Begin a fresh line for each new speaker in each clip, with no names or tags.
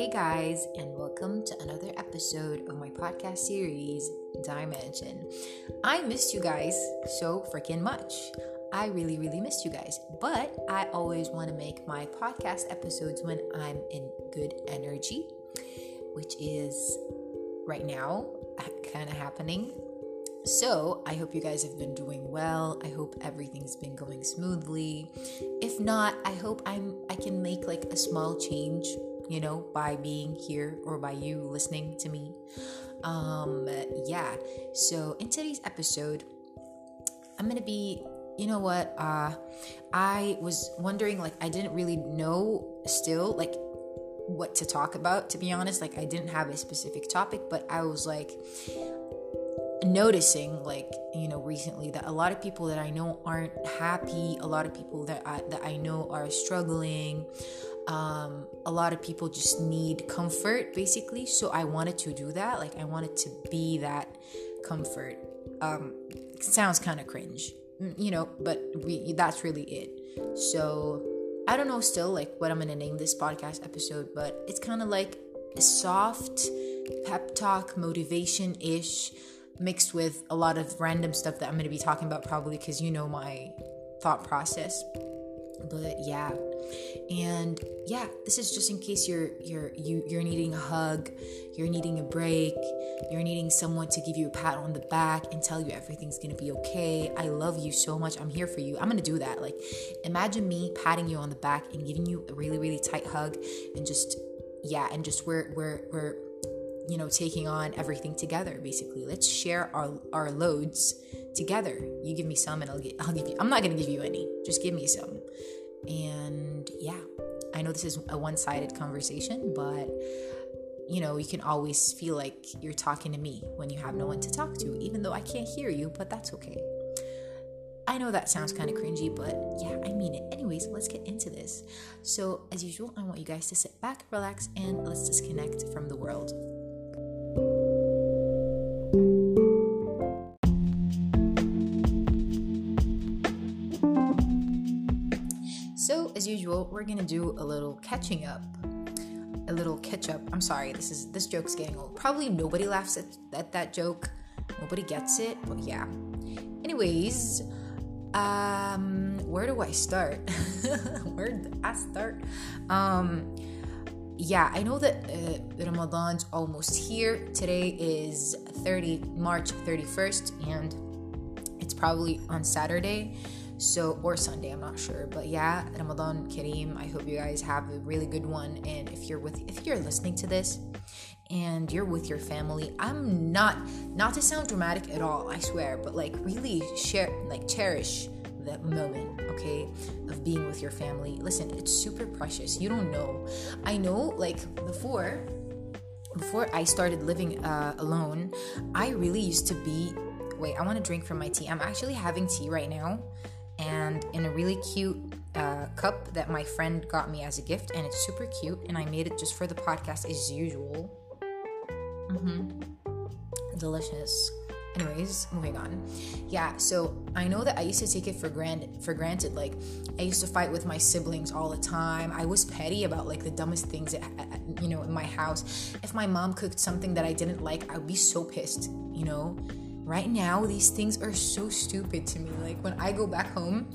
Hey guys, and welcome to another episode of my podcast series, Dimension. I missed you guys so freaking much. I really, really missed you guys, but I always want to make my podcast episodes when I'm in good energy, which is right now kind of happening. So, I hope you guys have been doing well. I hope everything's been going smoothly. If not, I hope I'm I can make like a small change, you know, by being here or by you listening to me. Um yeah. So, in today's episode, I'm to be you know what? Uh I was wondering like I didn't really know still like what to talk about to be honest. Like I didn't have a specific topic, but I was like noticing like you know recently that a lot of people that i know aren't happy a lot of people that i that i know are struggling um, a lot of people just need comfort basically. So i wanted to do that. Like i wanted to be that comfort. Um, sounds kind of cringe mm, you know but we, that's really it. So i don't know still like what i'm gonna name this podcast episode but it's kind of like a soft pep talk motivation ish mixed with a lot of random stuff that I'm to be talking about probably because you know my thought process. But yeah. And yeah, this is just in case you're you're you you're needing a hug, you're needing a break, you're needing someone to give you a pat on the back and tell you everything's to be okay. I love you so much. I'm here for you. I'm to do that. Like imagine me patting you on the back and giving you a really really tight hug and just yeah, and just we're we're we're you know, taking on everything together, basically. Let's share our, our loads together. You give me some and I'll, get, I'll give you, I'm not to give you any, just give me some. And yeah, I know this is a one sided conversation, but you know, you can always feel like you're talking to me when you have no one to talk to, even though I can't hear you, but that's okay. I know that sounds kind of cringy, but yeah, I mean it. Anyways, let's get into this. So, as usual, I want you guys to sit back, relax, and let's disconnect from the world. As usual, we're gonna do a little catching up. A little catch up. I'm sorry, this is this joke's getting old. Probably nobody laughs at, at that joke. Nobody gets it, but yeah. Anyways, um, where do I start? where do I start? Um, yeah, I know that uh, Ramadan's almost here. Today is 30 March 31st, and it's probably on Saturday, so or Sunday. I'm not sure, but yeah, Ramadan Kareem. I hope you guys have a really good one. And if you're with, if you're listening to this, and you're with your family, I'm not not to sound dramatic at all. I swear, but like really share, like cherish that moment, okay, of being with your family. Listen, it's super precious. You don't know. I know, like, before. Before I started living uh, alone, I really used to be. Wait, I want to drink from my tea. I'm actually having tea right now, and in a really cute uh, cup that my friend got me as a gift, and it's super cute. And I made it just for the podcast as usual. Mm-hmm. Delicious anyways moving on yeah so i know that i used to take it for granted for granted like i used to fight with my siblings all the time i was petty about like the dumbest things that, you know in my house if my mom cooked something that i didn't like i'd be so pissed you know right now these things are so stupid to me. Like when i go back home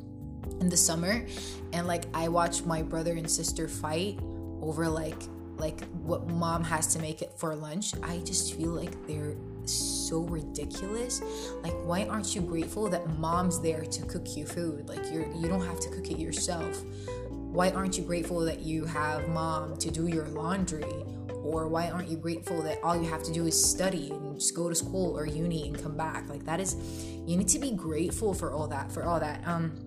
in the summer and like i watch my brother and sister fight over like like what mom has to make it for lunch i just feel like they're so ridiculous. Like why aren't you grateful that mom's there to cook you food? Like you're you don't have to cook it yourself. Why aren't you grateful that you have mom to do your laundry or why aren't you grateful that all you have to do is study and just go to school or uni and come back? Like that is you need to be grateful for all that for all that. Um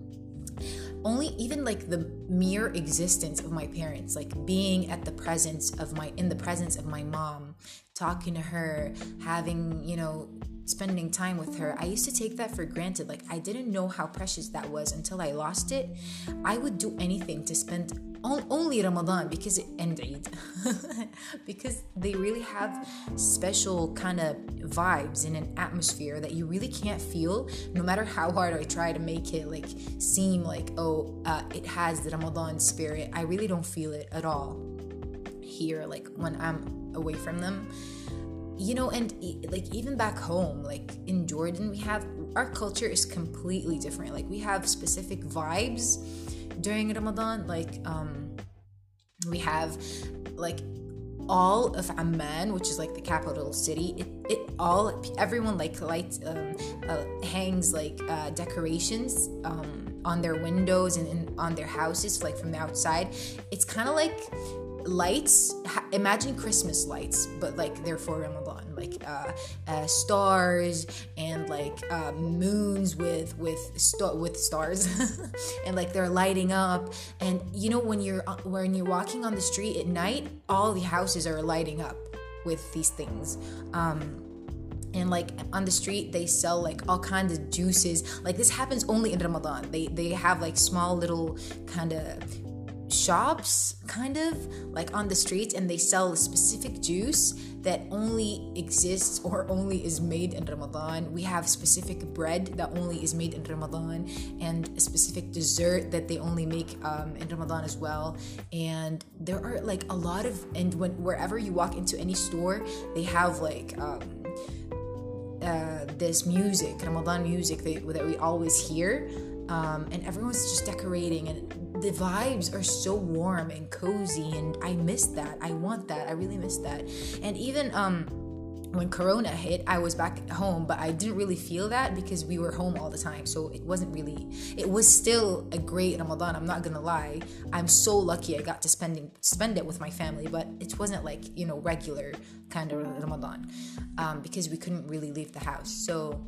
only even like the mere existence of my parents like being at the presence of my in the presence of my mom talking to her having you know spending time with her i used to take that for granted. Like i didn't know how precious that was until i lost it. I would do anything to spend only Ramadan because it ended. Because they really have special kind of vibes in an atmosphere that you really can't feel no matter how hard I try to make it like seem like oh uh, it has the Ramadan spirit. I really don't feel it at all here like when i'm away from them you know and like even back home like in jordan we have our culture is completely different. Like we have specific vibes during ramadan. Like um we have like all of Amman, which is like the capital city, it, it all everyone like lights um, uh, hangs like uh, decorations um, on their windows and, and on their houses, like from the outside. It's kind of like lights imagine christmas lights but like they're for ramadan like uh, uh, stars and like uh, moons with with st- with stars and like they're lighting up. And you know when you're uh, when you're walking on the street at night all the houses are lighting up with these things. Um, and like on the street they sell like all kinds of juices. Like this happens only in ramadan. They they have like small little kind of shops kind of like on the streets and they sell a specific juice that only exists or only is made in Ramadan. We have specific bread that only is made in Ramadan and a specific dessert that they only make um, in Ramadan as well. And there are like a lot of and when wherever you walk into any store, they have like um, uh, this music, Ramadan music that, that we always hear. Um, and everyone's just decorating and the vibes are so warm and cozy and I miss that. I want that. I really miss that. And even um when corona hit i was back home but i didn't really feel that because we were home all the time so it wasn't really it was still a great ramadan i'm not gonna lie i'm so lucky i got to spending spend it with my family but it wasn't like you know regular kind of ramadan um, because we couldn't really leave the house so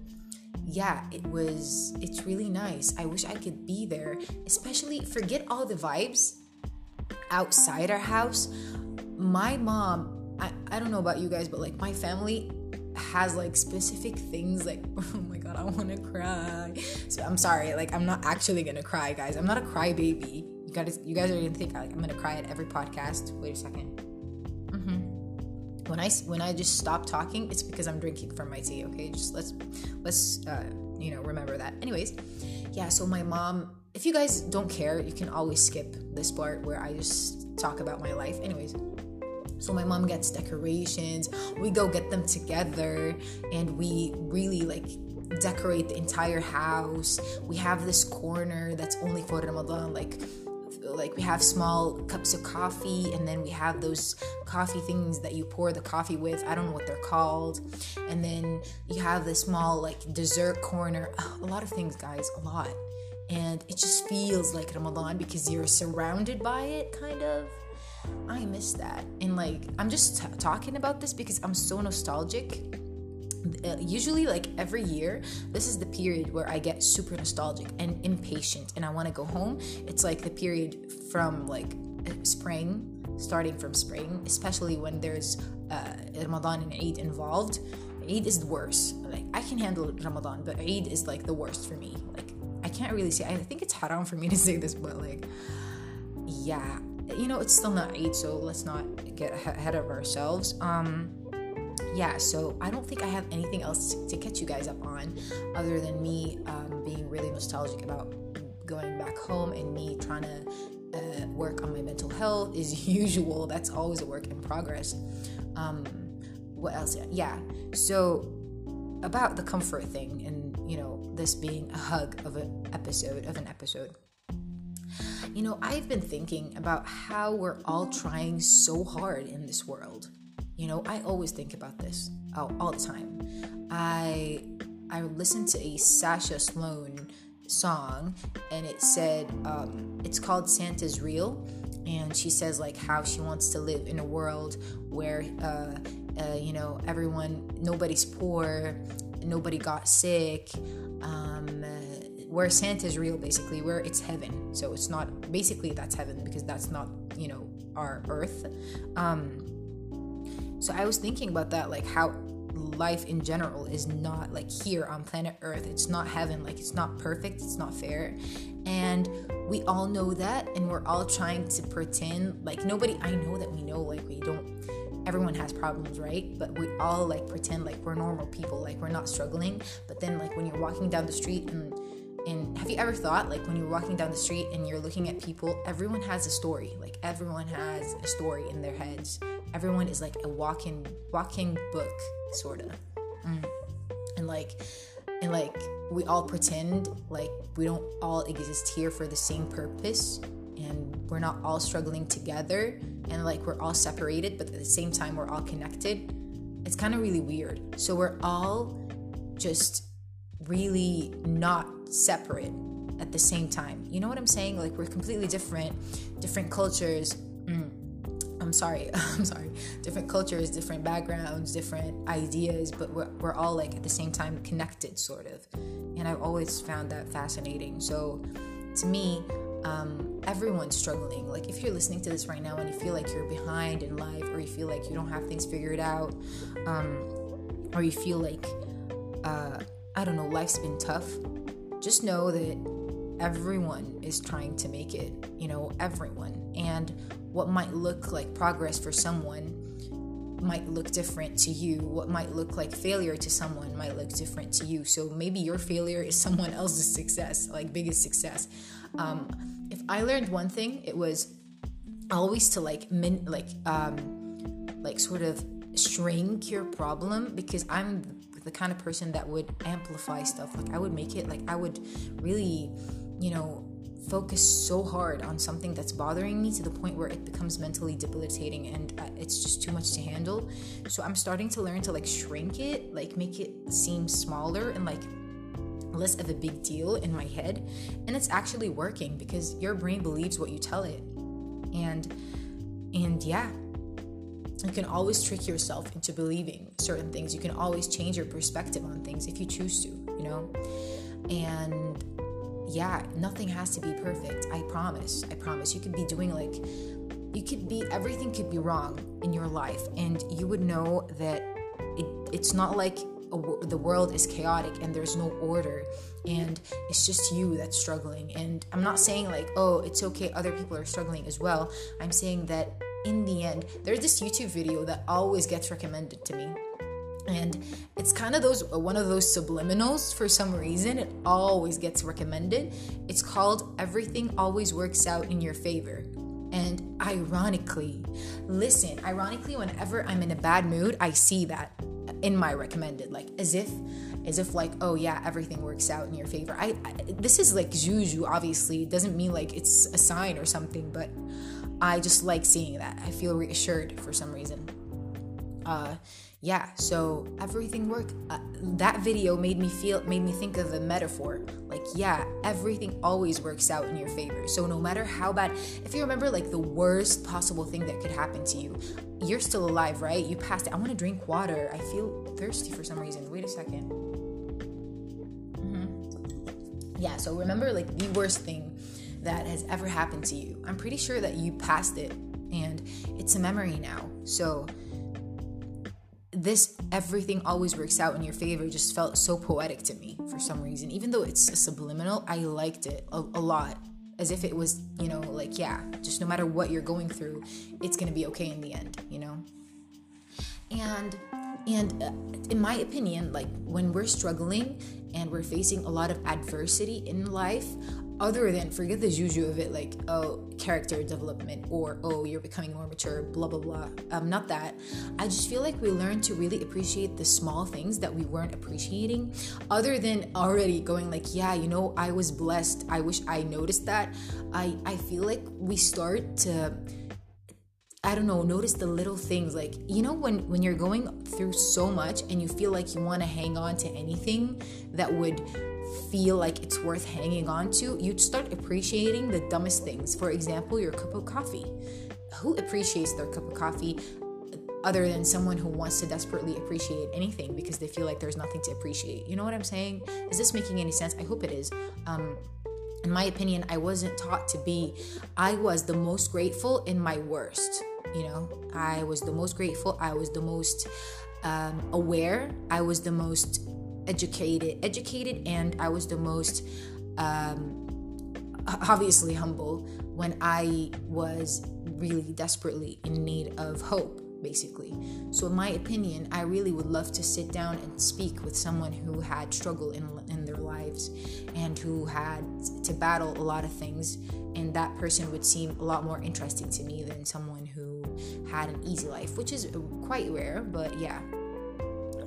yeah, it was, it's really nice. I wish I could be there, especially forget all the vibes outside our house. My mom, I, I don't know about you guys, but like my family has like specific things like oh my god i want to cry. So i'm sorry like i'm not actually gonna cry guys. I'm not a crybaby. You guys you guys are gonna think like i'm gonna cry at every podcast. Wait a second when I when I just stop talking, it's because I'm drinking from my tea. Okay, just let's let's uh, you know remember that. Anyways, yeah. So my mom. If you guys don't care, you can always skip this part where I just talk about my life. Anyways, so my mom gets decorations. We go get them together, and we really like decorate the entire house. We have this corner that's only for Ramadan, like like we have small cups of coffee and then we have those coffee things that you pour the coffee with. I don't know what they're called. And then you have the small like dessert corner. A lot of things guys a lot. And it just feels like ramadan because you're surrounded by it kind of. I miss that. And like i'm just t- talking about this because i'm so nostalgic uh, usually like every year this is the period where i get super nostalgic and impatient and i want to go home. It's like the period from like spring starting from spring especially when there's uh, ramadan and eid involved. Eid is the worst. Like i can handle ramadan but eid is like the worst for me. Like i can't really say i think it's haram for me to say this but like yeah. You know it's still not eid so let's not get ahead of ourselves. Um yeah, so I don't think I have anything else to, catch you guys up on other than me um, being really nostalgic about going back home and me trying to uh, work on my mental health is usual. That's always a work in progress. Um, what else? Yeah, so about the comfort thing and you know this being a hug of an episode of an episode. You know, I've been thinking about how we're all trying so hard in this world you know, I always think about this all, all the time. I I listened to a Sasha Sloan song, and it said um, it's called Santa's Real, and she says like how she wants to live in a world where uh, uh, you know everyone, nobody's poor, nobody got sick. Um, where Santa's real, basically, where it's heaven. So it's not basically that's heaven because that's not you know our earth. Um, so I was thinking about that, like how life in general is not like here on planet Earth. It's not heaven. Like it's not perfect. It's not fair. And we all know that. And we're all trying to pretend like nobody, I know that we know like we don't, everyone has problems, right? But we all like pretend like we're normal people, like we're not struggling. But then like when you're walking down the street and and have you ever thought like when you're walking down the street and you're looking at people everyone has a story like everyone has a story in their heads everyone is like a walking walking book sort of mm. and like and like we all pretend like we don't all exist here for the same purpose and we're not all struggling together and like we're all separated but at the same time we're all connected it's kind of really weird so we're all just really not separate at the same time. You know what I'm saying? Like we're completely different, different cultures. I'm sorry, I'm sorry. Different cultures, different backgrounds, different ideas, but we're, we're all like at the same time connected, sort of. And I've always found that fascinating. So to me, um, everyone's struggling. Like if you're listening to this right now and you feel like you're behind in life, or you feel like you don't have things figured out, um, or you feel like uh, I don't know, life's been tough, just know that everyone is trying to make it, you know, everyone. And what might look like progress for someone might look different to you. What might look like failure to someone might look different to you. So maybe your failure is someone else's success, like biggest success. Um, if I learned one thing, it was always to like min like um like sort of shrink your problem because I'm the kind of person that would amplify stuff. Like I would make it like I would really, you know, focus so hard on something that's bothering me to the point where it becomes mentally debilitating and uh, it's just too much to handle. So I'm starting to learn to like shrink it, like make it seem smaller and like less of a big deal in my head. And it's actually working because your brain believes what you tell it. And and yeah, you can always trick yourself into believing certain things. You can always change your perspective on things if you choose to, you know? And yeah, nothing has to be perfect. I promise. I promise. You could be doing like, you could be, everything could be wrong in your life, and you would know that it, it's not like a, the world is chaotic and there's no order and it's just you that's struggling. And I'm not saying like, oh, it's okay, other people are struggling as well. I'm saying that in the end, there's this YouTube video that always gets recommended to me. And it's kind of those one of those subliminals for some reason. It always gets recommended. It's called Everything Always Works Out in Your Favor. And ironically, listen, ironically, whenever I'm in a bad mood, I see that in my recommended, like as if as if like oh yeah everything works out in your favor I, I, this is like juju obviously it doesn't mean like it's a sign or something but I just like seeing that. I feel reassured for some reason. Uh, yeah, so everything worked. Uh, that video made me feel, made me think of a metaphor. Like, yeah, everything always works out in your favor. So no matter how bad, if you remember like the worst possible thing that could happen to you, you're still alive, right? You passed it. I want to drink water. I feel thirsty for some reason. Wait a 2nd mm-hmm. Yeah, so remember like the worst thing that has ever happened to you. I'm pretty sure that you passed it and it's a memory now. So, this everything always works out in your favor just felt so poetic to me for some reason. Even though it's subliminal, I liked it a, a lot. As if it was, you know, like, yeah, just no matter what you're going through, it's gonna be okay in the end, you know? And and uh, in my opinion like when we're struggling and we're facing a lot of adversity in life other than forget the juju of it like oh character development or oh you're becoming more mature blah blah blah. Um not that. I just feel like we learn to really appreciate the small things that we weren't appreciating other than already going like yeah you know i was blessed. I wish i noticed that. I i feel like we start to I don't know, notice the little things. Like you know when when you're going through so much and you feel like you want to hang on to anything that would feel like it's worth hanging on to, you'd start appreciating the dumbest things. For example, your cup of coffee. Who appreciates their cup of coffee other than someone who wants to desperately appreciate anything because they feel like there's nothing to appreciate? You know what I'm saying? Is this making any sense? I hope it is. Um, in my opinion, I wasn't taught to be. I was the most grateful in my worst. You know, I was the most grateful. I was the most um, aware. I was the most educated, educated, and I was the most um, obviously humble when I was really desperately in need of hope. basically. So, in my opinion, I really would love to sit down and speak with someone who had struggle in, in their lives and who had to battle a lot of things. And that person would seem a lot more interesting to me than someone who had an easy life, which is quite rare, but yeah.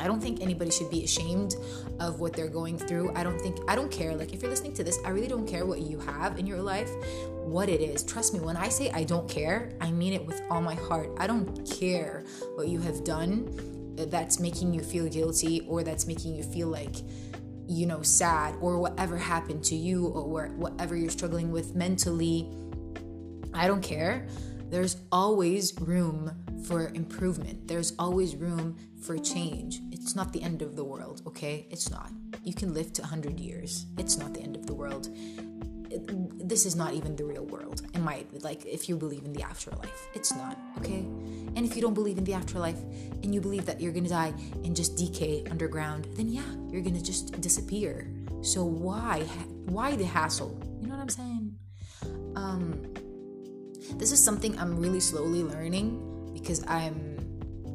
I don't think anybody should be ashamed of what they're going through. I don't think, I don't care. Like, if you're listening to this, I really don't care what you have in your life, what it is. Trust me, when I say I don't care, I mean it with all my heart. I don't care what you have done that's making you feel guilty or that's making you feel like, you know, sad or whatever happened to you or whatever you're struggling with mentally. I don't care. There's always room for improvement. There's always room for change. It's not the end of the world, okay? It's not. You can live to 100 years. It's not the end of the world. It, this is not even the real world. In my like if you believe in the afterlife, it's not, okay? And if you don't believe in the afterlife and you believe that you're going to die and just decay underground, then yeah, you're going to just disappear. So why why the hassle? You know what I'm saying? Um this is something I'm really slowly learning because I'm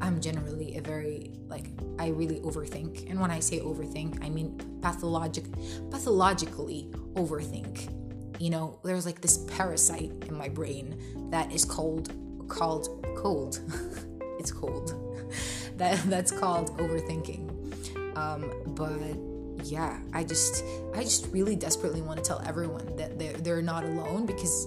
I'm generally a very like I really overthink. And when I say overthink, I mean pathologic pathologically overthink. You know, there's like this parasite in my brain that is called called cold. it's cold. that that's called overthinking. Um, but yeah, I just I just really desperately want to tell everyone that they're they're not alone because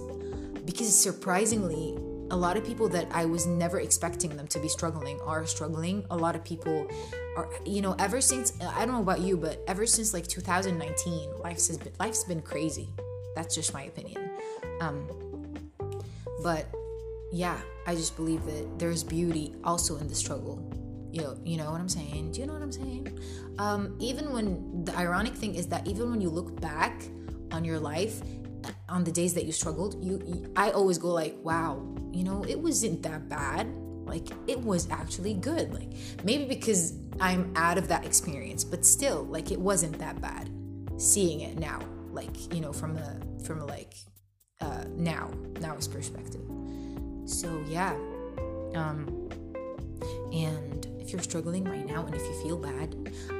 because surprisingly a lot of people that I was never expecting them to be struggling are struggling. A lot of people are, you know, ever since I don't know about you, but ever since like 2019, life's has been life's been crazy. That's just my opinion. Um, but yeah, I just believe that there's beauty also in the struggle. You know, you know what I'm saying? Do you know what I'm saying? Um, even when the ironic thing is that even when you look back on your life on the days that you struggled, you, I always go like, wow, you know, it wasn't that bad. Like it was actually good. Like maybe because I'm out of that experience, but still, like it wasn't that bad. Seeing it now, like you know, from a from a like uh, now now's perspective. So yeah, um, and if you're struggling right now and if you feel bad,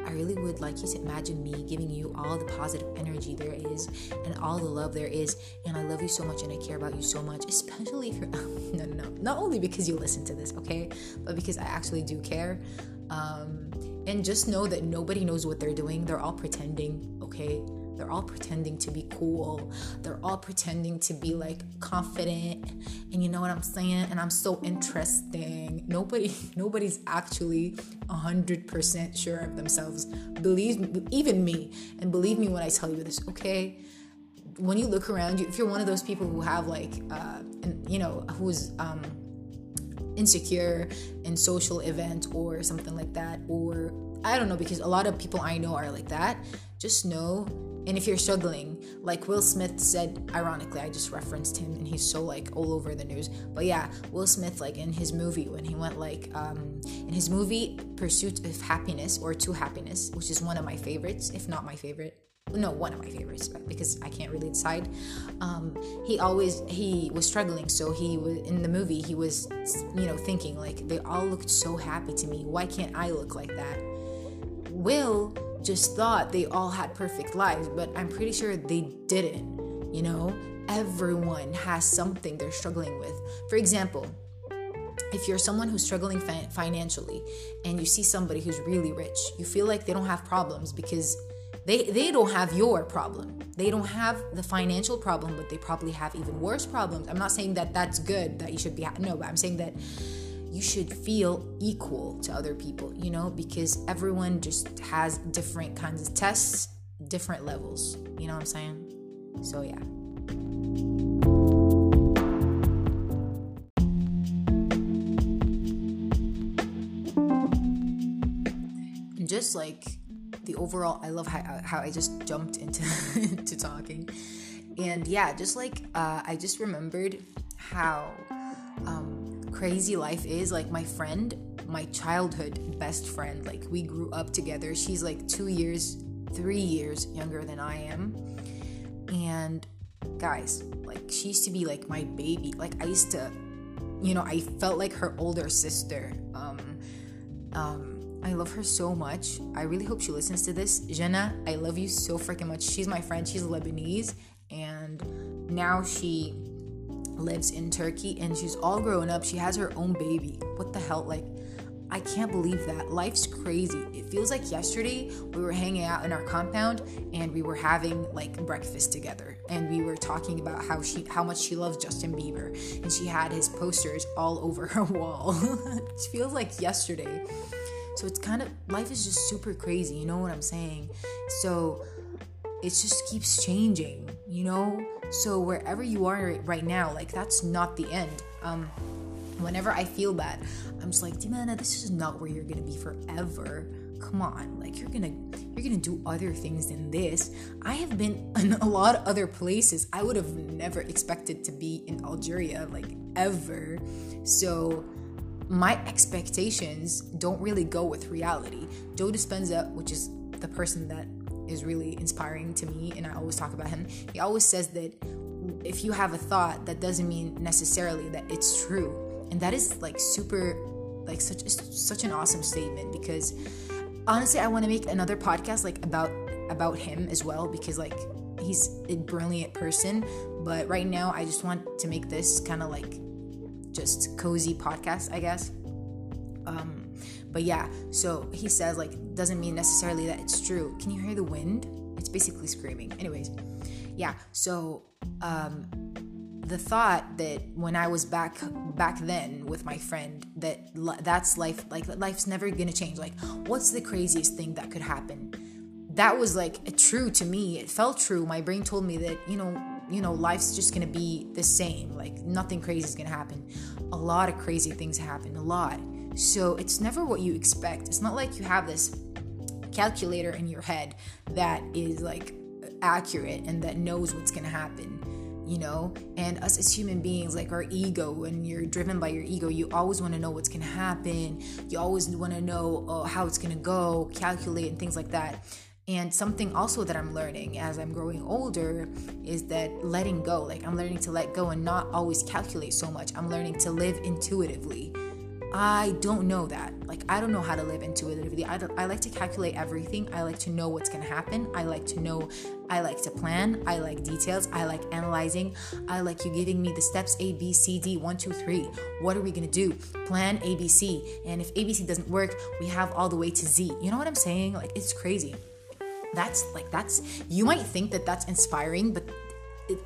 I really would like you to imagine me giving you all the positive energy there is and all the love there is. And I love you so much and I care about you so much, especially if you're, no, no, no, not only because you listen to this, okay, but because I actually do care. Um, and just know that nobody knows what they're doing, they're all pretending, okay? They're all pretending to be cool. They're all pretending to be like confident. And you know what I'm saying? And I'm so interesting. Nobody nobody's actually 100% sure of themselves. Believe even me. And believe me when I tell you this, okay? When you look around you, if you're one of those people who have like uh and you know, who's um insecure in social event or something like that or I don't know because a lot of people I know are like that. Just know and if you're struggling, like Will Smith said, ironically, I just referenced him and he's so like all over the news. But yeah, Will Smith, like in his movie, when he went like, um, in his movie Pursuit of Happiness or To Happiness, which is one of my favorites, if not my favorite. No, one of my favorites because I can't really decide. Um, he always he was struggling, so he was in the movie. He was, you know, thinking like they all looked so happy to me. Why can't I look like that? Will just thought they all had perfect lives, but I'm pretty sure they didn't. You know, everyone has something they're struggling with. For example, if you're someone who's struggling fi- financially and you see somebody who's really rich, you feel like they don't have problems because they they don't have your problem. They don't have the financial problem, but they probably have even worse problems. I'm not saying that that's good that you should be ha- no, but I'm saying that you should feel equal to other people, you know, because everyone just has different kinds of tests, different levels. You know what I'm saying? So, yeah. Just like the overall, I love how, how I just jumped into, into talking. And yeah, just like uh, I just remembered how um, crazy life is. Like my friend, my childhood best friend, like we grew up together. She's like two years, three years younger than I am. And guys, like she used to be like my baby. Like I used to you know, I felt like her older sister. Um, um, I love her so much. I really hope she listens to this. Jenna, I love you so freaking much. She's my friend. She's Lebanese, and now she lives in Turkey, and she's all grown up. She has her own baby. What the hell? Like, I can't believe that. Life's crazy. It feels like yesterday we were hanging out in our compound and we were having like breakfast together and we were talking about how she how much she loves Justin Bieber and she had his posters all over her wall. it feels like yesterday. So it's kind of life is just super crazy, you know what I'm saying? So it just keeps changing, you know? So wherever you are right now, like that's not the end. Um whenever I feel bad, I'm just like, Dimana, this is not where you're gonna be forever. Come on, like you're gonna you're gonna do other things than this. I have been in a lot of other places. I would have never expected to be in Algeria, like ever. So my expectations don't really go with reality. Joe Dispenza, which is the person that is really inspiring to me, and I always talk about him, he always says that if you have a thought, that doesn't mean necessarily that it's true and that is like super like such such an awesome statement because honestly i want to make another podcast like about about him as well because like he's a brilliant person but right now i just want to make this kind of like just cozy podcast i guess. Um but yeah so he says like doesn't mean necessarily that it's true. Can you hear the wind? It's basically screaming. Anyways yeah so um the thought that when I was back back then with my friend that that's life like life's never gonna change. Like what's the craziest thing that could happen? That was like true to me. It felt true. My brain told me that you know you know life's just gonna be the same. Like nothing crazy is gonna happen. A lot of crazy things happen a lot. So it's never what you expect. It's not like you have this calculator in your head that is like accurate and that knows what's gonna happen you know? And us as human beings like our ego when you're driven by your ego you always want to know what's going to happen. You always want to know uh, how it's going to go calculate and things like that and something also that i'm learning as i'm growing older is that letting go like i'm learning to let go and not always calculate so much i'm learning to live intuitively I don't know that. Like, I don't know how to live intuitively. I, I like to calculate everything. I like to know what's going to happen. I like to know, I like to plan. I like details. I like analyzing. I like you giving me the steps A, B, C, D, one, two, three. What are we going to do? Plan A, B, C. And if A, B, C doesn't work, we have all the way to Z. You know what I'm saying? Like, it's crazy. That's like, that's, you might think that that's inspiring, but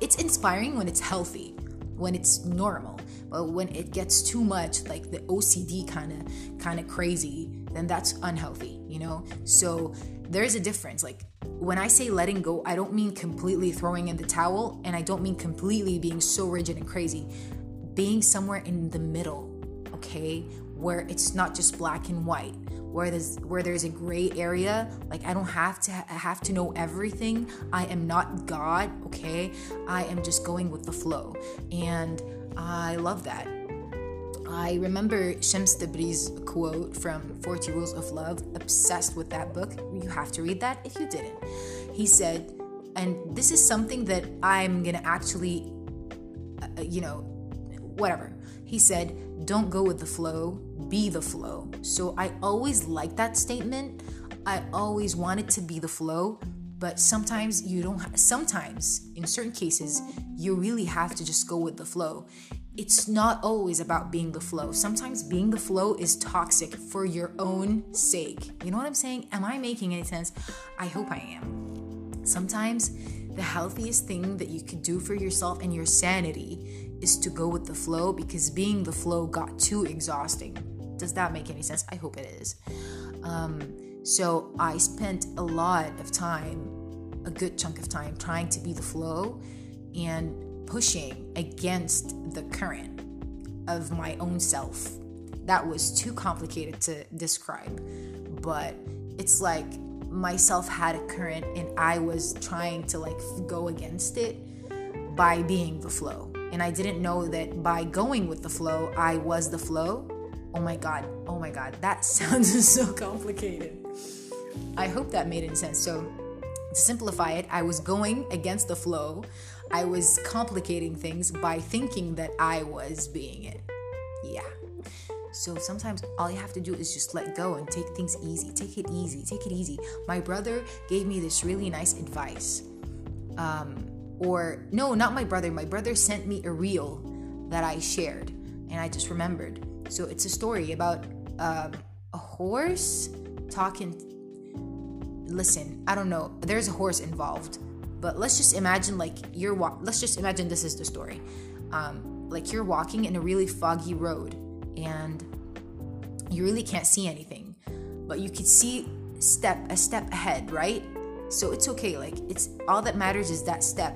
it's inspiring when it's healthy when it's normal. But when it gets too much like the ocd kind of kind of crazy then that's unhealthy you know? So there's a difference. Like when i say letting go i don't mean completely throwing in the towel and i don't mean completely being so rigid and crazy. Being somewhere in the middle okay where it's not just black and white where there's where there's a gray area like i don't have to ha- have to know everything. I am not god okay? I am just going with the flow. And i love that. I remember shams tabrizi's quote from 40 rules of love obsessed with that book. You have to read that if you didn't. He said and this is something that i'm gonna actually uh, you know whatever he said don't go with the flow, be the flow. So I always like that statement. I always wanted to be the flow, but sometimes you don't, sometimes in certain cases, you really have to just go with the flow. It's not always about being the flow. Sometimes being the flow is toxic for your own sake. You know what I'm saying? Am I making any sense? I hope I am. Sometimes the healthiest thing that you could do for yourself and your sanity is to go with the flow because being the flow got too exhausting. Does that make any sense? I hope it is. Um, so I spent a lot of time, a good chunk of time, trying to be the flow and pushing against the current of my own self. That was too complicated to describe, but it's like myself had a current and I was trying to like go against it by being the flow and I didn't know that by going with the flow, I was the flow. Oh my God, oh my God, that sounds so complicated. I hope that made any sense. So, to simplify it, I was going against the flow. I was complicating things by thinking that I was being it. Yeah. So sometimes all you have to do is just let go and take things easy. Take it easy. Take it easy. My brother gave me this really nice advice. Um, or, no, not my brother. My brother sent me a reel that I shared, and I just remembered. So it's a story about um, a horse talking. Listen, I don't know. There's a horse involved, but let's just imagine like you're. Wa- let's just imagine this is the story. Um, like you're walking in a really foggy road, and you really can't see anything, but you could see step a step ahead, right? So it's okay. Like it's all that matters is that step,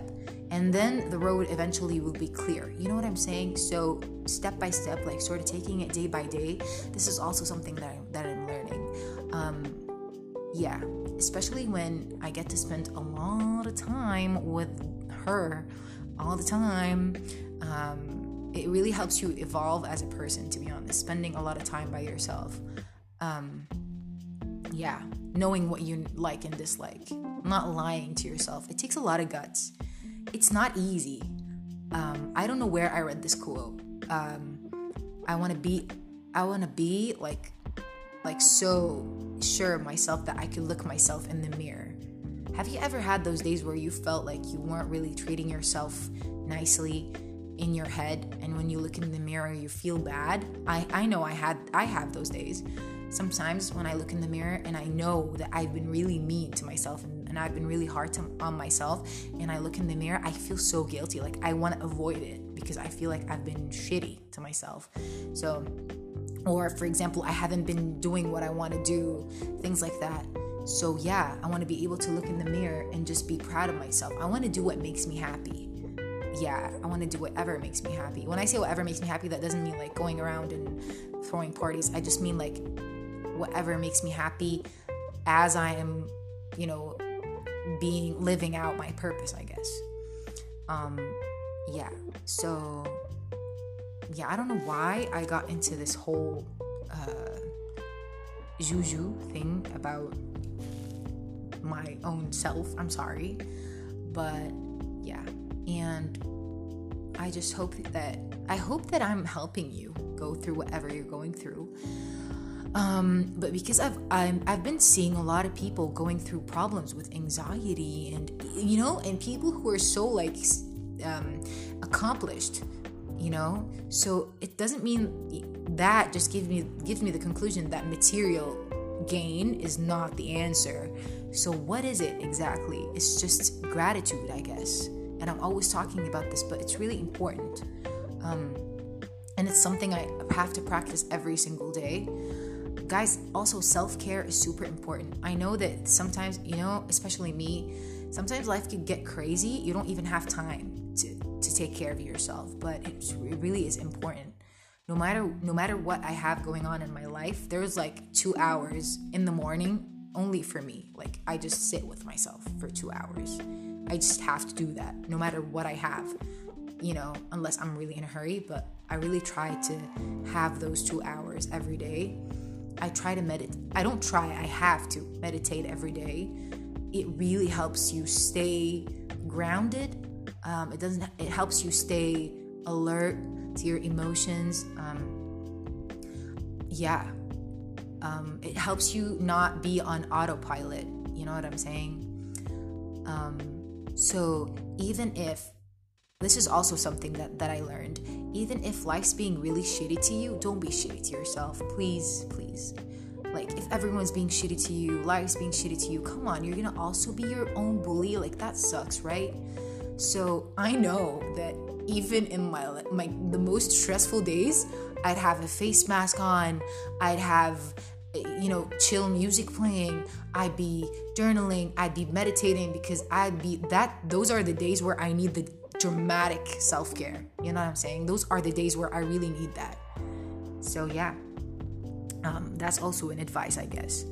and then the road eventually will be clear. You know what I'm saying? So step by step, like sort of taking it day by day. This is also something that I'm, that I'm learning. Um, yeah, especially when I get to spend a lot of time with her all the time. Um, it really helps you evolve as a person, to be honest, spending a lot of time by yourself. Um, yeah, knowing what you like and dislike, not lying to yourself. It takes a lot of guts. It's not easy. Um, I don't know where I read this quote. Um, I want to be, I want to be like, like so sure of myself that I could look myself in the mirror. Have you ever had those days where you felt like you weren't really treating yourself nicely in your head and when you look in the mirror you feel bad? I I know I had I have those days. Sometimes when I look in the mirror and I know that I've been really mean to myself and, and I've been really hard to, on myself and I look in the mirror, I feel so guilty. Like I want to avoid it because I feel like I've been shitty to myself. So or for example, I haven't been doing what I want to do, things like that. So, yeah, I want to be able to look in the mirror and just be proud of myself. I want to do what makes me happy. Yeah, I want to do whatever makes me happy. When I say whatever makes me happy, that doesn't mean like going around and throwing parties. I just mean like whatever makes me happy as I am, you know, being living out my purpose, I guess. Um yeah. So yeah, I don't know why I got into this whole uh juju thing about my own self. I'm sorry. But yeah. And I just hope that I hope that I'm helping you go through whatever you're going through. Um, but because I've I'm, I've been seeing a lot of people going through problems with anxiety and you know and people who are so like um, accomplished, you know. So it doesn't mean that just gives me gives me the conclusion that material gain is not the answer. So what is it exactly? It's just gratitude, I guess. And I'm always talking about this, but it's really important. Um, and it's something I have to practice every single day guys also self-care is super important. I know that sometimes you know especially me sometimes life could get crazy. You don't even have time to, to take care of yourself but it really is important. No matter no matter what i have going on in my life there's like two hours in the morning only for me. Like i just sit with myself for two hours. I just have to do that no matter what i have you know unless i'm really in a hurry but i really try to have those two hours every day I try to meditate. I don't try, I have to meditate every day. It really helps you stay grounded. Um, it doesn't. It helps you stay alert to your emotions. Um, yeah, um, it helps you not be on autopilot. You know what I'm saying? Um, so even if this is also something that, that I learned. Even if life's being really shitty to you, don't be shitty to yourself. Please, please. Like, if everyone's being shitty to you, life's being shitty to you, come on, you're gonna also be your own bully. Like, that sucks, right? So, I know that even in my, my the most stressful days, I'd have a face mask on, I'd have you know, chill music playing, I'd be journaling, I'd be meditating because I'd be that those are the days where I need the dramatic self care. You know what I'm saying? Those are the days where I really need that. So, yeah, um, that's also an advice, I guess.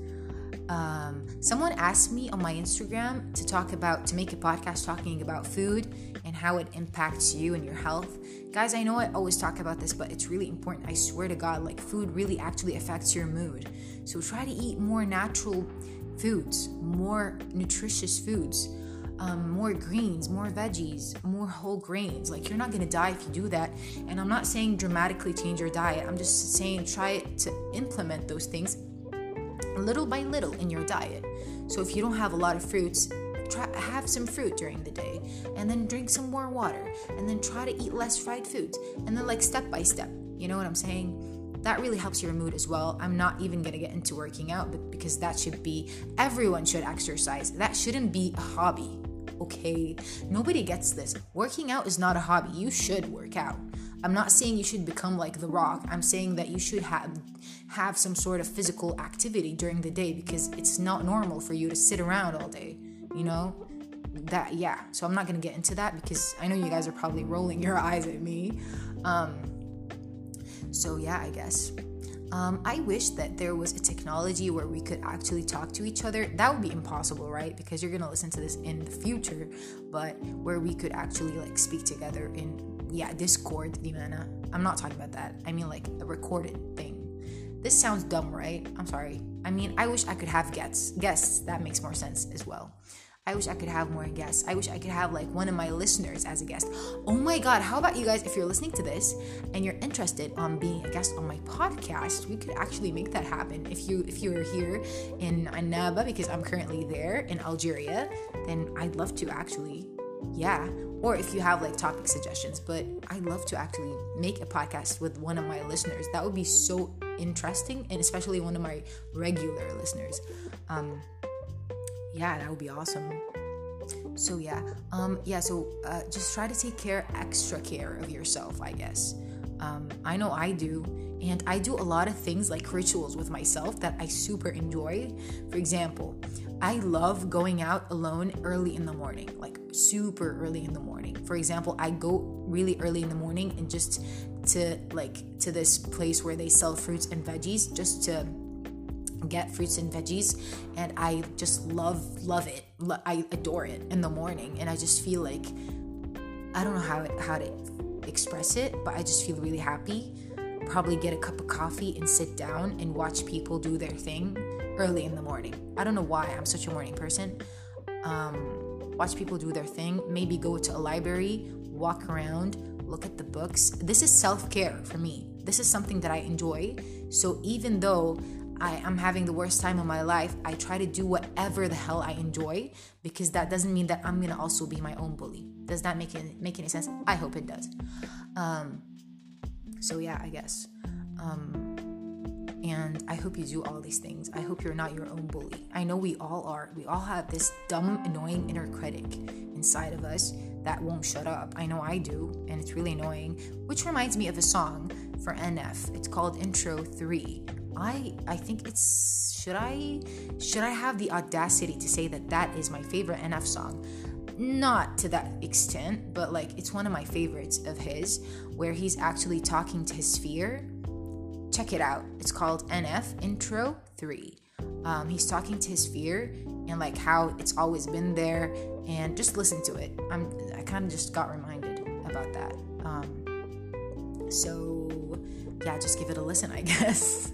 Um, someone asked me on my Instagram to talk about, to make a podcast talking about food and how it impacts you and your health. Guys, I know I always talk about this, but it's really important. I swear to God, like food really actually affects your mood. So try to eat more natural foods, more nutritious foods um, more greens, more veggies, more whole grains. Like, you're not gonna die if you do that. And I'm not saying dramatically change your diet, I'm just saying try to implement those things little by little in your diet. So, if you don't have a lot of fruits, try have some fruit during the day and then drink some more water and then try to eat less fried foods and then like step by step you know what i'm saying that really helps your mood as well i'm not even going to get into working out because that should be everyone should exercise that shouldn't be a hobby okay nobody gets this. Working out is not a hobby. You should work out. I'm not saying you should become like the rock. I'm saying that you should have have some sort of physical activity during the day because it's not normal for you to sit around all day you know? That yeah. So i'm not gonna get into that because i know you guys are probably rolling your eyes at me. Um so yeah i guess um, I wish that there was a technology where we could actually talk to each other. That would be impossible, right? Because you're gonna listen to this in the future, but where we could actually like speak together in yeah Discord, dimana. I'm not talking about that. I mean like a recorded thing. This sounds dumb, right? I'm sorry. I mean, I wish I could have guests. Guests that makes more sense as well. I wish I could have more guests. I wish I could have like one of my listeners as a guest. Oh my god, how about you guys if you're listening to this and you're interested on being a guest on my podcast, we could actually make that happen. If you if you're here in Annaba because I'm currently there in Algeria, then I'd love to actually yeah or if you have like topic suggestions but I'd love to actually make a podcast with one of my listeners that would be so interesting and especially one of my regular listeners um yeah, that would be awesome. So yeah, um, yeah. So uh, just try to take care, extra care of yourself. I guess. Um, I know I do, and I do a lot of things like rituals with myself that I super enjoy. For example, I love going out alone early in the morning, like super early in the morning. For example, I go really early in the morning and just to like to this place where they sell fruits and veggies just to get fruits and veggies and I just love love it. I adore it in the morning and I just feel like I don't know how how to express it, but I just feel really happy. Probably get a cup of coffee and sit down and watch people do their thing early in the morning. I don't know why I'm such a morning person. Um, watch people do their thing. Maybe go to a library, walk around, look at the books. This is self care for me. This is something that I enjoy. So even though I am having the worst time of my life, I try to do whatever the hell I enjoy because that doesn't mean that I'm gonna also be my own bully. Does that make any, make any sense? I hope it does. Um, so yeah, I guess. Um, and I hope you do all these things. I hope you're not your own bully. I know we all are. We all have this dumb, annoying inner critic inside of us that won't shut up. I know I do, and it's really annoying. Which reminds me of a song for NF. It's called Intro 3 I I think it's should I should I have the audacity to say that that is my favorite NF song? Not to that extent, but like it's one of my favorites of his where he's actually talking to his fear. Check it out. It's called NF Intro 3. Um, he's talking to his fear and like how it's always been there and just listen to it. I'm I kind of just got reminded about that. Um, so yeah, just give it a listen, I guess.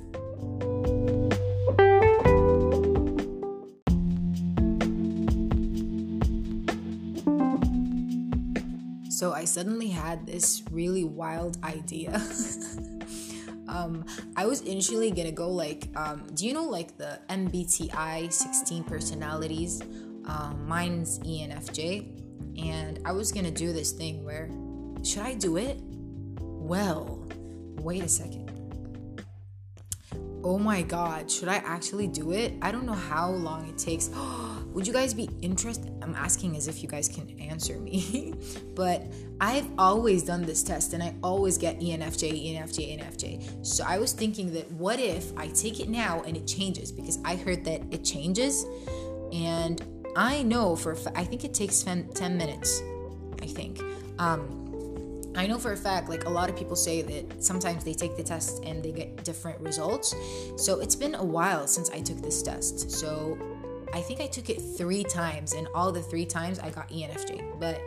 So I suddenly had this really wild idea. um, I was initially gonna go like, um, do you know like the MBTI 16 personalities? Um, mine's ENFJ, and I was gonna do this thing where, should I do it? Well, wait a second oh my god, should I actually do it? I don't know how long it takes. Would you guys be interested? I'm asking as if you guys can answer me. but I've always done this test and I always get ENFJ, ENFJ, ENFJ. So I was thinking that what if I take it now and it changes? Because I heard that it changes and I know for I think it takes 10 minutes. I think. Um, I know for a fact, like a lot of people say that sometimes they take the test and they get different results. So it's been a while since I took this test. So I think I took it three times, and all the three times I got ENFJ. But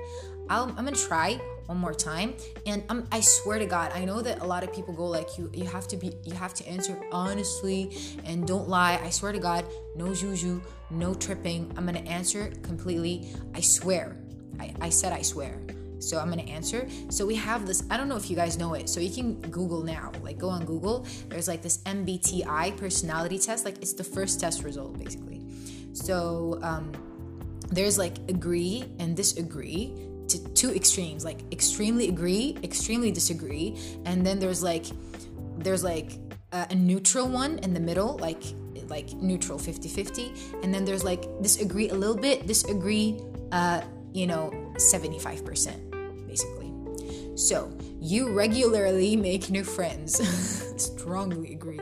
i am gonna try one more time and um, i swear to god i know that a lot of people go like you you have to be you have to answer honestly and don't lie i swear to god no juju no tripping i'm gonna answer completely i swear i, I said i swear so I'm gonna answer. So we have this, I don't know if you guys know it. So you can Google now, like go on Google. There's like this MBTI personality test. Like it's the first test result basically. So um, there's like agree and disagree to two extremes, like extremely agree, extremely disagree, and then there's like there's like a, a neutral one in the middle, like like neutral 50-50 and then there's like disagree a little bit disagree uh you know 75% basically. So, you regularly make new friends. Strongly agree.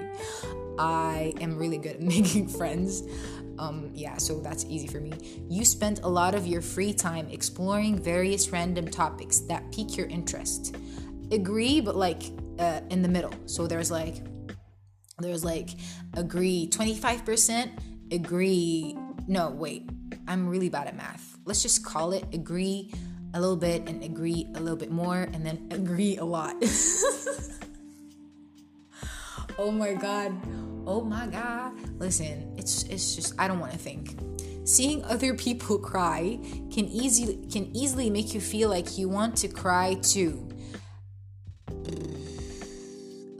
I am really good at making friends. Um, yeah, so that's easy for me. You spend a lot of your free time exploring various random topics that pique your interest. Agree, but like uh, in the middle. So there's like, there's like agree 25%, agree. No, wait, I'm really bad at math. Let's just call it agree a little bit and agree a little bit more and then agree a lot. oh my god. Oh my god. Listen, it's it's just I don't want to think. Seeing other people cry can easily can easily make you feel like you want to cry too.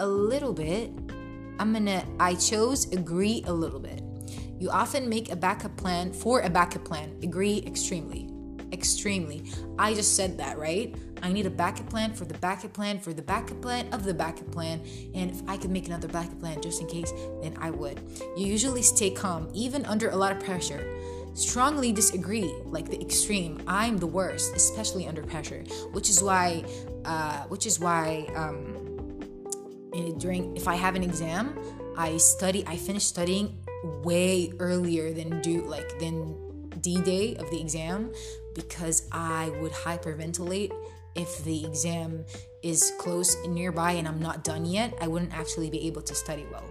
A little bit. I'm gonna I chose agree a little bit. You often make a backup plan for a backup plan. Agree extremely extremely. I just said that, right? I need a backup plan for the backup plan for the backup plan of the backup plan. And if I could make another backup plan just in case, then I would. You usually stay calm, even under a lot of pressure. Strongly disagree, like the extreme. I'm the worst, especially under pressure, which is why, uh, which is why, um, eh, during if I have an exam, I study. I finish studying way earlier than do like than D day of the exam because I would hyperventilate if the exam is close and nearby and I'm not done yet. I wouldn't actually be able to study well.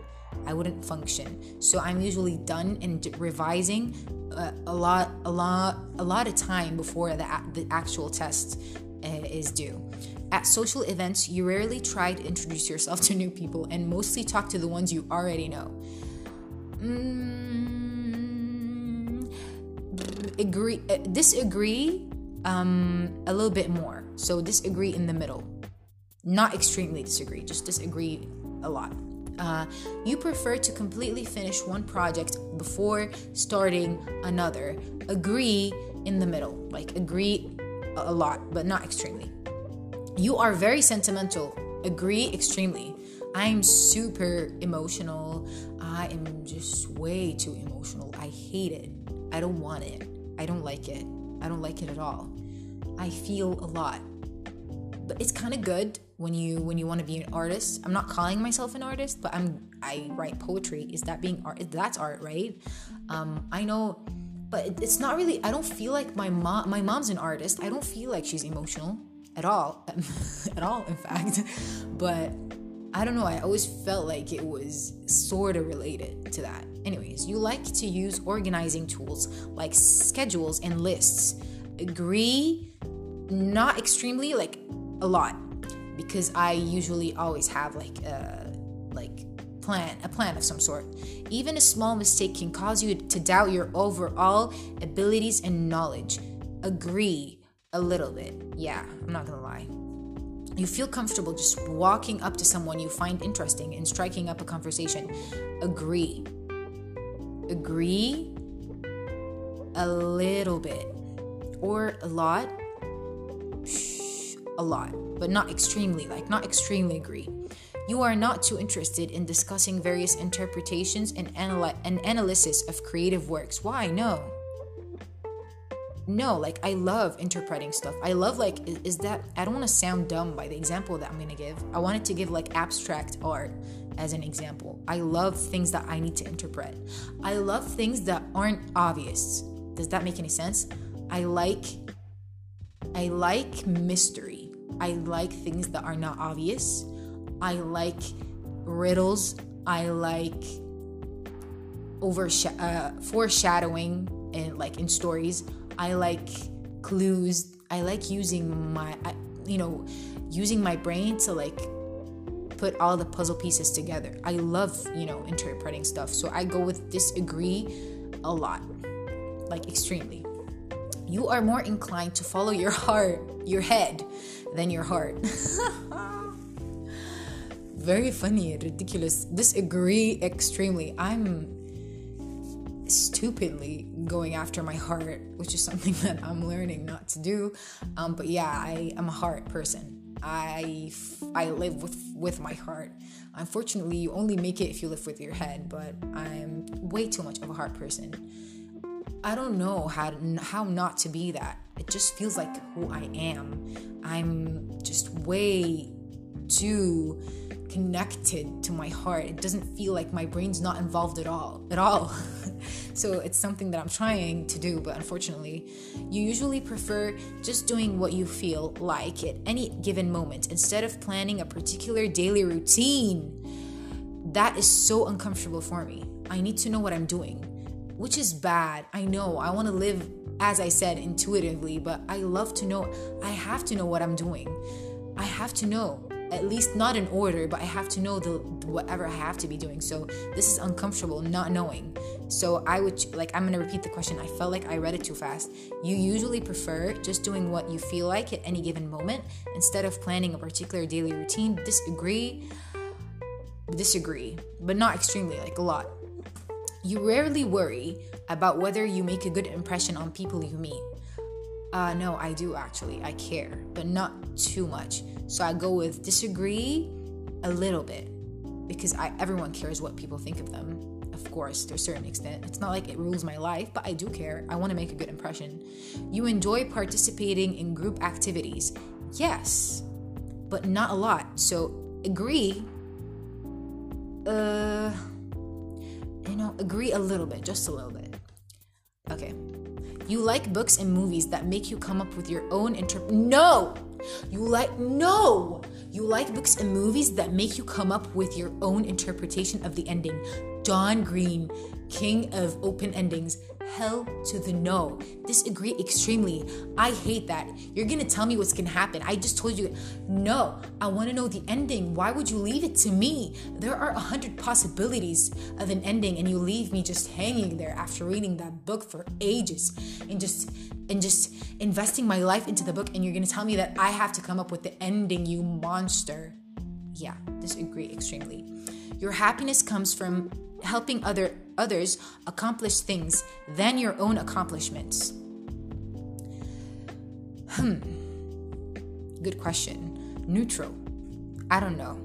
I wouldn't function. So I'm usually done and revising uh, a lot, a lot, a lot of time before the, the actual test uh, is due. At social events, you rarely try to introduce yourself to new people and mostly talk to the ones you already know. Mm, agree uh, disagree um, a little bit more. So disagree in the middle. Not extremely disagree just disagree a lot. Uh, you prefer to completely finish one project before starting another. Agree in the middle like agree a lot but not extremely. You are very sentimental. Agree extremely. I'm super emotional. I am just way too emotional. I hate it. I don't want it I don't like it. I don't like it at all. I feel a lot. But it's kind of good when you when you want to be an artist. I'm not calling myself an artist, but I'm I write poetry. Is that being art? That's art, right? Um, I know, but it's not really. I don't feel like my mom. My mom's an artist. I don't feel like she's emotional at all, at all. In fact, but I don't know. I always felt like it was sort of related to that. Anyways, you like to use organizing tools like schedules and lists. Agree, not extremely, like a lot, because I usually always have like a like plan, a plan of some sort. Even a small mistake can cause you to doubt your overall abilities and knowledge. Agree a little bit. Yeah, I'm not gonna lie. You feel comfortable just walking up to someone you find interesting and striking up a conversation. Agree. Agree a little bit or a lot. A lot, but not extremely, like not extremely agree. You are not too interested in discussing various interpretations and, analy- and analysis of creative works. Why? No no like i love interpreting stuff. I love like is, is that i don't want to sound dumb by the example that i'm gonna give. I wanted to give like abstract art as an example. I love things that i need to interpret. I love things that aren't obvious. Does that make any sense? I like i like mystery. I like things that are not obvious. I like riddles. I like oversh- uh, foreshadowing and like in stories I like clues. I like using my, I, you know, using my brain to like put all the puzzle pieces together. I love, you know, interpreting stuff. So I go with disagree a lot, like extremely. You are more inclined to follow your heart, your head, than your heart. Very funny, ridiculous. Disagree extremely. I'm stupidly going after my heart, which is something that I'm learning not to do. Um, but yeah, I am a heart person. I I live with with my heart. Unfortunately, you only make it if you live with your head. But I'm way too much of a heart person. I don't know how how not to be that. It just feels like who I am. I'm just way too connected to my heart. It doesn't feel like my brain's not involved at all. At all. so it's something that I'm trying to do, but unfortunately, you usually prefer just doing what you feel like at any given moment instead of planning a particular daily routine. That is so uncomfortable for me. I need to know what I'm doing, which is bad. I know. I want to live as I said intuitively, but I love to know. I have to know what I'm doing. I have to know at least not in order, but I have to know the whatever I have to be doing. So this is uncomfortable not knowing. So I would like I'm gonna repeat the question. I felt like I read it too fast. You usually prefer just doing what you feel like at any given moment instead of planning a particular daily routine. Disagree, disagree, but not extremely, like a lot. You rarely worry about whether you make a good impression on people you meet. Uh, no, I do actually. I care, but not too much. So I go with disagree a little bit because I everyone cares what people think of them. Of course, to a certain extent. It's not like it rules my life, but I do care. I want to make a good impression. You enjoy participating in group activities. Yes, but not a lot. So agree uh you know, agree a little bit, just a little bit. Okay. You like books and movies that make you come up with your own interpret. No! You like, no! You like books and movies that make you come up with your own interpretation of the ending. John Green, king of open endings, hell to the no. Disagree extremely. I hate that. You're gonna tell me what's gonna happen. I just told you, no, I wanna know the ending. Why would you leave it to me? There are a hundred possibilities of an ending, and you leave me just hanging there after reading that book for ages and just and just investing my life into the book, and you're gonna tell me that I have to come up with the ending, you monster. Yeah, disagree extremely. Your happiness comes from helping other others accomplish things than your own accomplishments? Hmm. Good question. Neutral. I don't know.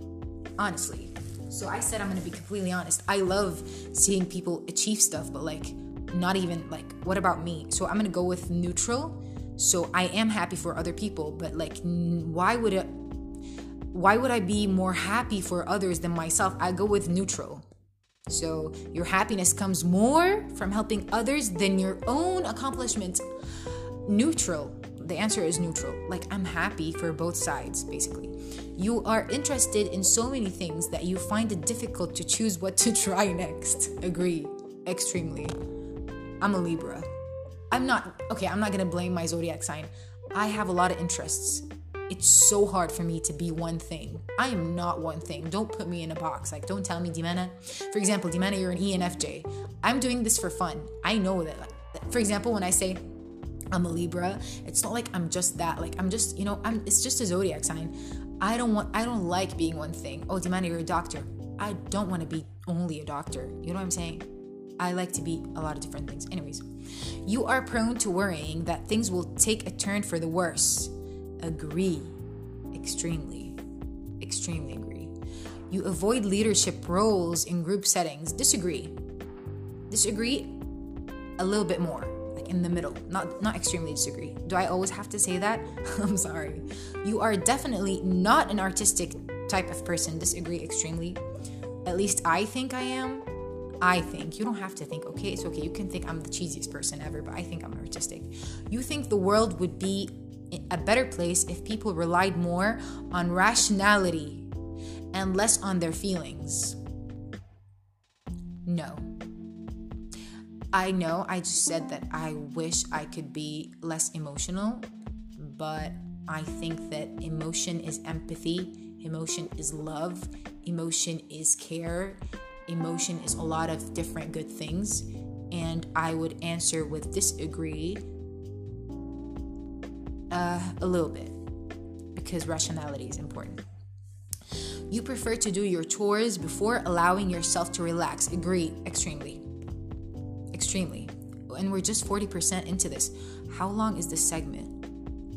Honestly. So I said I'm going to be completely honest. I love seeing people achieve stuff, but like not even like what about me? So I'm going to go with neutral. So I am happy for other people, but like why would it why would I be more happy for others than myself? I go with neutral. So your happiness comes more from helping others than your own accomplishments. Neutral. The answer is neutral. Like I'm happy for both sides, basically. You are interested in so many things that you find it difficult to choose what to try next. Agree. Extremely. I'm a Libra. I'm not, okay, I'm not gonna blame my zodiac sign. I have a lot of interests it's so hard for me to be one thing. I am not one thing. Don't put me in a box. Like, don't tell me, Dimana. For example, Dimana, you're an ENFJ. I'm doing this for fun. I know that. For example, when I say I'm a Libra, it's not like I'm just that. Like, I'm just, you know, I'm. It's just a zodiac sign. I don't want. I don't like being one thing. Oh, Dimana, you're a doctor. I don't want to be only a doctor. You know what I'm saying? I like to be a lot of different things. Anyways, you are prone to worrying that things will take a turn for the worse agree. Extremely, extremely agree. You avoid leadership roles in group settings. Disagree. Disagree a little bit more, like in the middle. Not not extremely disagree. Do I always have to say that? I'm sorry. You are definitely not an artistic type of person. Disagree extremely. At least I think I am. I think. You don't have to think, okay, it's okay. You can think I'm the cheesiest person ever, but I think I'm artistic. You think the world would be a better place if people relied more on rationality and less on their feelings? No. I know I just said that I wish I could be less emotional, but I think that emotion is empathy, emotion is love, emotion is care, emotion is a lot of different good things. And I would answer with disagree uh, a little bit because rationality is important. You prefer to do your chores before allowing yourself to relax. Agree, extremely. Extremely. And we're just 40% into this. How long is this segment?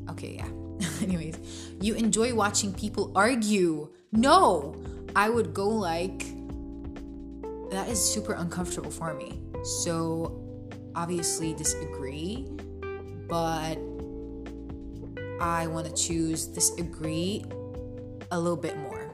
Okay, yeah. Anyways, you enjoy watching people argue. No, I would go like, that is super uncomfortable for me. So, obviously, disagree, but I want to choose disagree a little bit more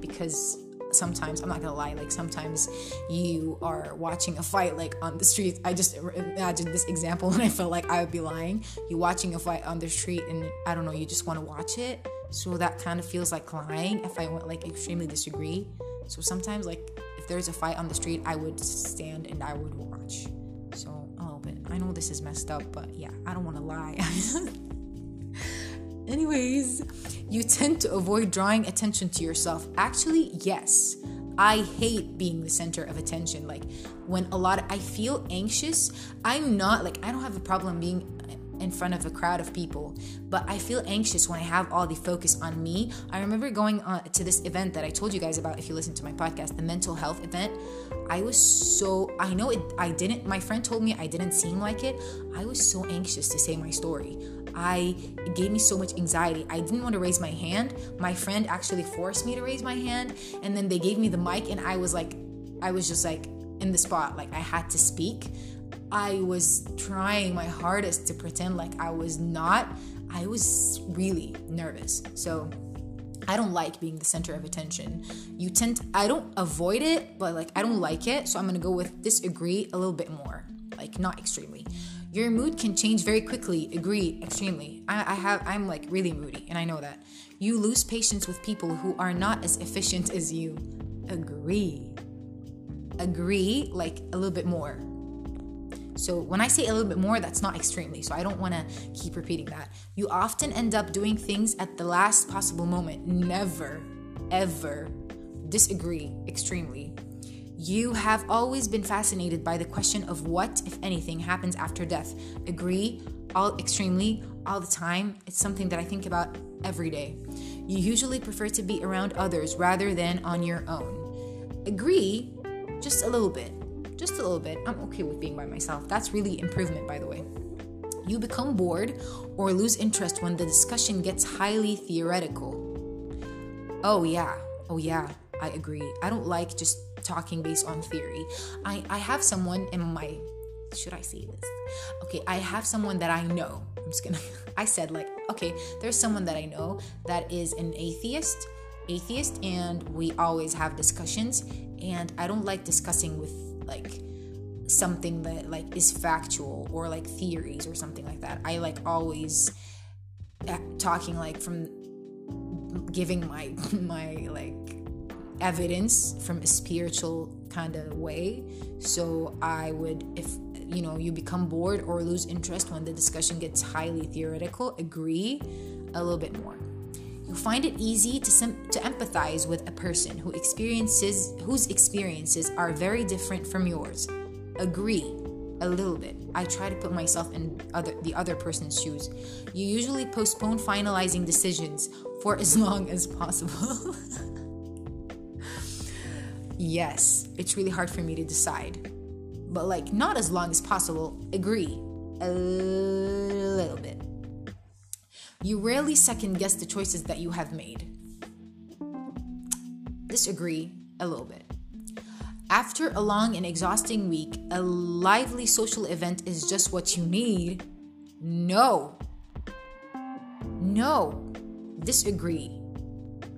because sometimes I'm not gonna lie, like sometimes you are watching a fight like on the street. I just imagine this example and I felt like I would be lying. You watching a fight on the street and I don't know, you just want to watch it. So that kind of feels like lying if I want like extremely disagree. So sometimes like if there's a fight on the street, I would stand and I would watch. So oh, a little bit. I know this is messed up, but yeah, I don't want to lie. Anyways, you tend to avoid drawing attention to yourself. Actually, yes. I hate being the center of attention. Like when a lot of, I feel anxious, I'm not like I don't have a problem being in front of a crowd of people, but I feel anxious when I have all the focus on me. I remember going on to this event that I told you guys about if you listen to my podcast, the mental health event. I was so I know it I didn't my friend told me I didn't seem like it. I was so anxious to say my story. I it gave me so much anxiety. I didn't want to raise my hand. My friend actually forced me to raise my hand, and then they gave me the mic, and I was like, I was just like in the spot, like I had to speak. I was trying my hardest to pretend like I was not. I was really nervous. So I don't like being the center of attention. You tend to, I don't avoid it, but like I don't like it. So I'm to go with disagree a little bit more. Like not extremely. Your mood can change very quickly. Agree, extremely. I, I have I'm like really moody, and I know that. You lose patience with people who are not as efficient as you. Agree. Agree, like a little bit more. So when I say a little bit more, that's not extremely. So I don't want to keep repeating that. You often end up doing things at the last possible moment. Never, ever disagree extremely. You have always been fascinated by the question of what, if anything, happens after death. Agree, all extremely, all the time. It's something that I think about every day. You usually prefer to be around others rather than on your own. Agree, just a little bit. Just a little bit. I'm okay with being by myself. That's really improvement, by the way. You become bored or lose interest when the discussion gets highly theoretical. Oh, yeah. Oh, yeah. I agree. I don't like just talking based on theory. I, I have someone in my should I say this? Okay, I have someone that I know. I'm just gonna I said like, okay, there's someone that I know that is an atheist, atheist, and we always have discussions. And I don't like discussing with like something that like is factual or like theories or something like that. I like always uh, talking like from giving my my like evidence from a spiritual kind of way. So I would, if you know, you become bored or lose interest when the discussion gets highly theoretical, agree a little bit more. You find it easy to to empathize with a person who experiences whose experiences are very different from yours. Agree a little bit. I try to put myself in other the other person's shoes. You usually postpone finalizing decisions for as long as possible. yes, it's really hard for me to decide. But like not as long as possible. Agree. A little bit. You rarely second guess the choices that you have made. Disagree a little bit. After a long and exhausting week, a lively social event is just what you need. No. No. Disagree.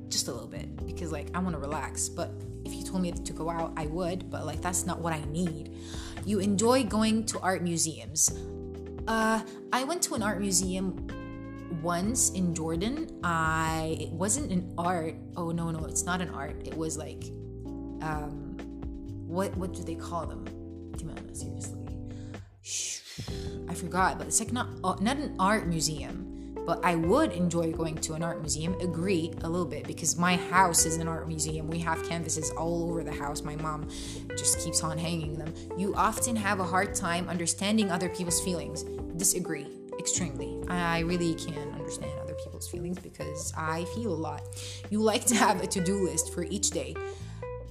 Just a little bit because like I want to relax, but if you told me to go out, I would, but like that's not what I need. You enjoy going to art museums. Uh, I went to an art museum once in Jordan. I it wasn't an art. Oh no, no, it's not an art. It was like, um, what what do they call them? Seriously, I forgot. But it's like not uh, not an art museum. But I would enjoy going to an art museum. Agree a little bit because my house is an art museum. We have canvases all over the house. My mom just keeps on hanging them. You often have a hard time understanding other people's feelings. Disagree extremely. I really can understand other people's feelings because I feel a lot. You like to have a to do list for each day.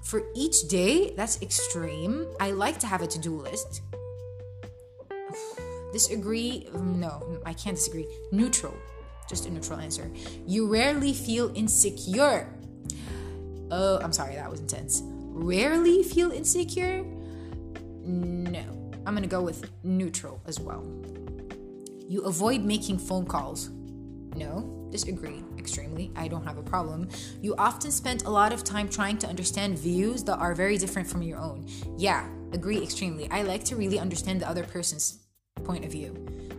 For each day, that's extreme. I like to have a to do list. Disagree? No, I can't disagree. Neutral. Just a neutral answer. You rarely feel insecure. Oh, I'm sorry, that was intense. Rarely feel insecure? No. I'm gonna go with neutral as well. You avoid making phone calls. No, disagree extremely. I don't have a problem. You often spend a lot of time trying to understand views that are very different from your own. Yeah, agree extremely. I like to really understand the other person's point of view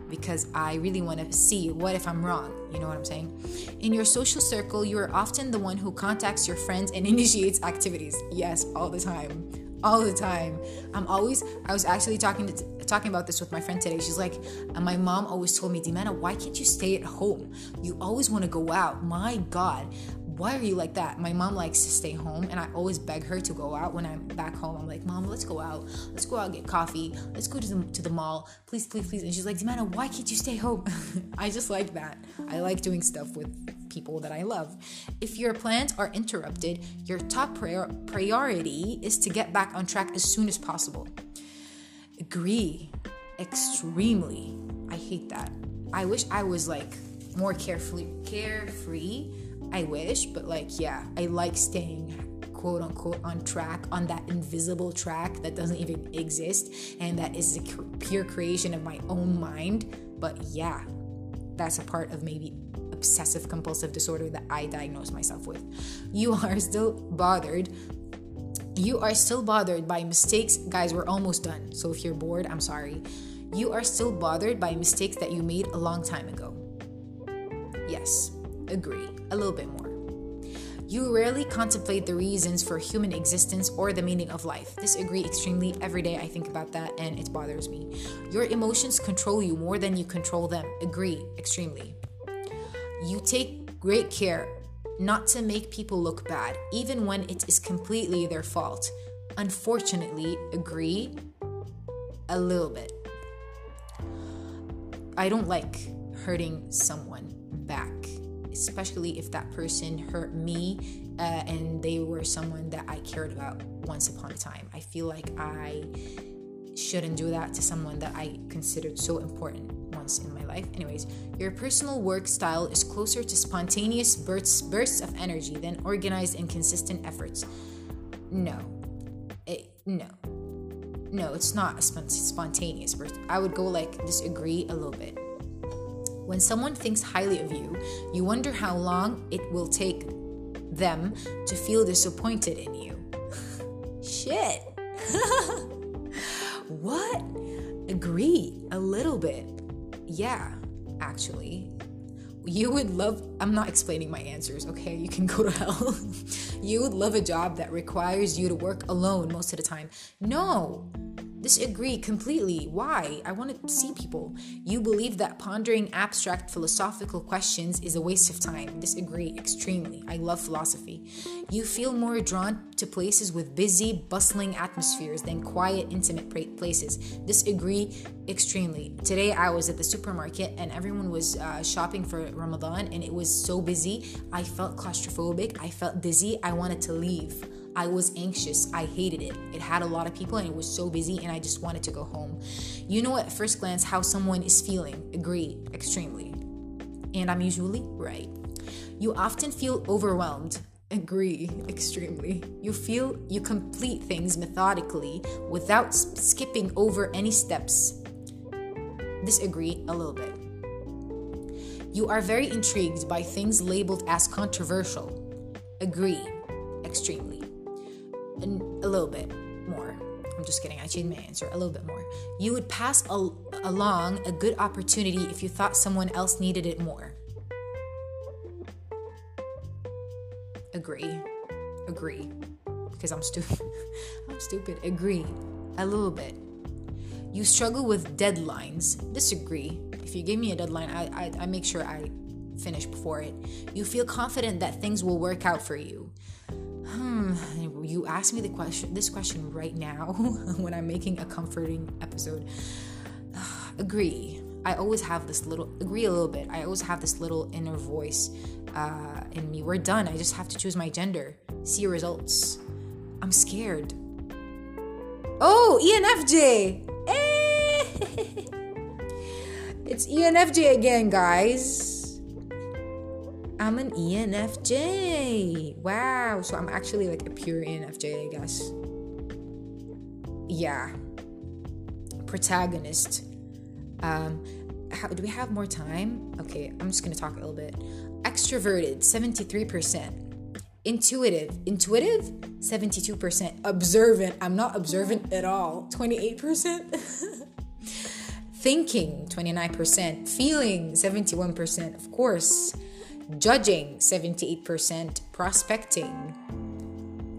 because I really want to see what if I'm wrong. You know what I'm saying? In your social circle, you are often the one who contacts your friends and initiates activities. Yes, all the time all the time. I'm always I was actually talking to, talking about this with my friend today. She's like, uh, my mom always told me, Dimana, why can't you stay at home? You always want to go out. My God, why are you like that? My mom likes to stay home, and I always beg her to go out when I'm back home. I'm like, Mom, let's go out. Let's go out get coffee. Let's go to the, to the mall. Please, please, please. And she's like, Dimana, why can't you stay home? I just like that. I like doing stuff with people that I love. If your plans are interrupted, your top prior- priority is to get back on track as soon as possible. Agree. Extremely. I hate that. I wish I was like more carefully carefree. I wish, but like yeah, I like staying quote unquote on track on that invisible track that doesn't even exist and that is a pure creation of my own mind. But yeah, that's a part of maybe obsessive compulsive disorder that I diagnosed myself with. You are still bothered. You are still bothered by mistakes. Guys, we're almost done. So if you're bored, I'm sorry. You are still bothered by mistakes that you made a long time ago. Yes, agree. A little bit more. You rarely contemplate the reasons for human existence or the meaning of life. Disagree extremely. Every day I think about that and it bothers me. Your emotions control you more than you control them. Agree extremely. You take great care not to make people look bad, even when it is completely their fault. Unfortunately, agree a little bit. I don't like hurting someone back, especially if that person hurt me uh, and they were someone that I cared about once upon a time. I feel like I shouldn't do that to someone that I considered so important once in my life. Anyways, your personal work style is closer to spontaneous bursts, bursts of energy than organized and consistent efforts. No. It, no. No, it's not a spontaneous burst. I would go like disagree a little bit. When someone thinks highly of you, you wonder how long it will take them to feel disappointed in you. Shit. What? Agree a little bit. Yeah, actually. You would love, I'm not explaining my answers, okay? You can go to hell. you would love a job that requires you to work alone most of the time. No, Disagree completely. Why? I want to see people. You believe that pondering abstract philosophical questions is a waste of time. Disagree extremely. I love philosophy. You feel more drawn to places with busy, bustling atmospheres than quiet, intimate places. Disagree extremely. Today I was at the supermarket and everyone was uh, shopping for Ramadan and it was so busy. I felt claustrophobic. I felt dizzy. I wanted to leave. I was anxious. I hated it. It had a lot of people and it was so busy and I just wanted to go home. You know at first glance how someone is feeling. Agree, extremely. And I'm usually right. You often feel overwhelmed. Agree, extremely. You feel you complete things methodically without skipping over any steps. Disagree a little bit. You are very intrigued by things labeled as controversial. Agree, extremely a, little bit more. I'm just kidding. I changed my answer a little bit more. You would pass a, along a good opportunity if you thought someone else needed it more. Agree. Agree. Because I'm stupid. I'm stupid. Agree. A little bit. You struggle with deadlines. Disagree. If you give me a deadline, I, I, I make sure I finish before it. You feel confident that things will work out for you. You ask me the question this question right now when I'm making a comforting episode. agree. I always have this little agree a little bit. I always have this little inner voice uh, in me. We're done. I just have to choose my gender. See results. I'm scared. Oh, ENFJ. Eh. it's ENFJ again, guys. I'm an ENFJ. Wow. So I'm actually like a pure ENFJ, I guess. Yeah. Protagonist. Um, how, do we have more time? Okay, I'm just gonna talk a little bit. Extroverted, 73%. Intuitive, intuitive, 72%. Observant, I'm not observant at all, 28%. Thinking, 29%. Feeling, 71%, of course. Judging, 78%. Prospecting,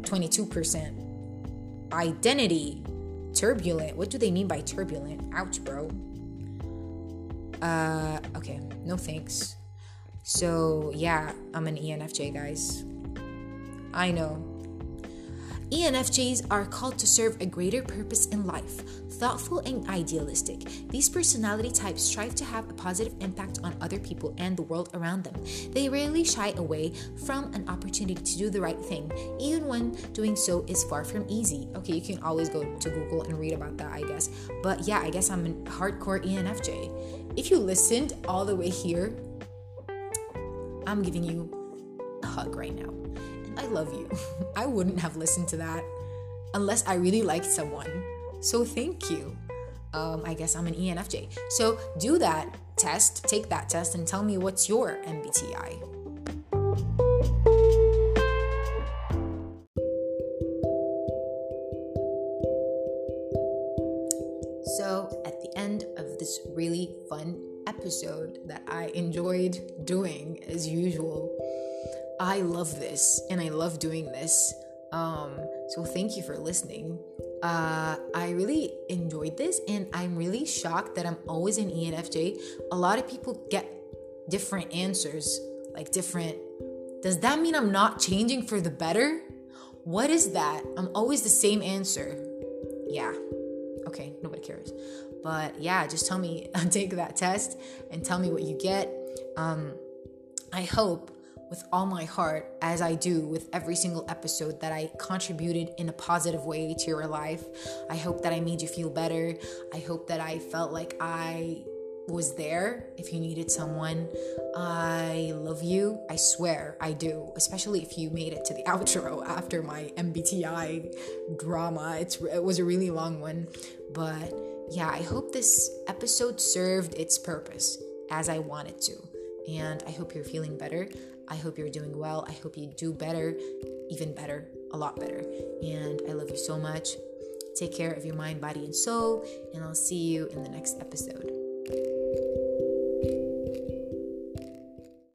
22%. Identity, turbulent. What do they mean by turbulent? Ouch, bro. Uh, okay, no thanks. So, yeah, I'm an ENFJ, guys. I know. ENFJs are called to serve a greater purpose in life, thoughtful and idealistic. These personality types strive to have a positive impact on other people and the world around them. They rarely shy away from an opportunity to do the right thing, even when doing so is far from easy. Okay, you can always go to Google and read about that, I guess. But yeah, I guess I'm a hardcore ENFJ. If you listened all the way here, I'm giving you a hug right now. I love you. I wouldn't have listened to that unless I really liked someone. So thank you. Um, I guess I'm an ENFJ. So do that test, take that test, and tell me what's your MBTI. So, at the end of this really fun episode that I enjoyed doing as usual, I love this and I love doing this. Um, so thank you for listening. Uh, I really enjoyed this and I'm really shocked that I'm always an ENFJ. A lot of people get different answers, like different. Does that mean I'm not changing for the better? What is that? I'm always the same answer. Yeah. Okay, nobody cares. But yeah, just tell me, take that test and tell me what you get. Um, I hope with all my heart, as I do with every single episode, that I contributed in a positive way to your life. I hope that I made you feel better. I hope that I felt like I was there if you needed someone. I love you. I swear I do, especially if you made it to the outro after my MBTI drama. It's, it was a really long one. But yeah, I hope this episode served its purpose as I wanted to. And I hope you're feeling better. I hope you're doing well. I hope you do better, even better, a lot better. And I love you so much. Take care of your mind, body, and soul. And I'll see you in the next episode.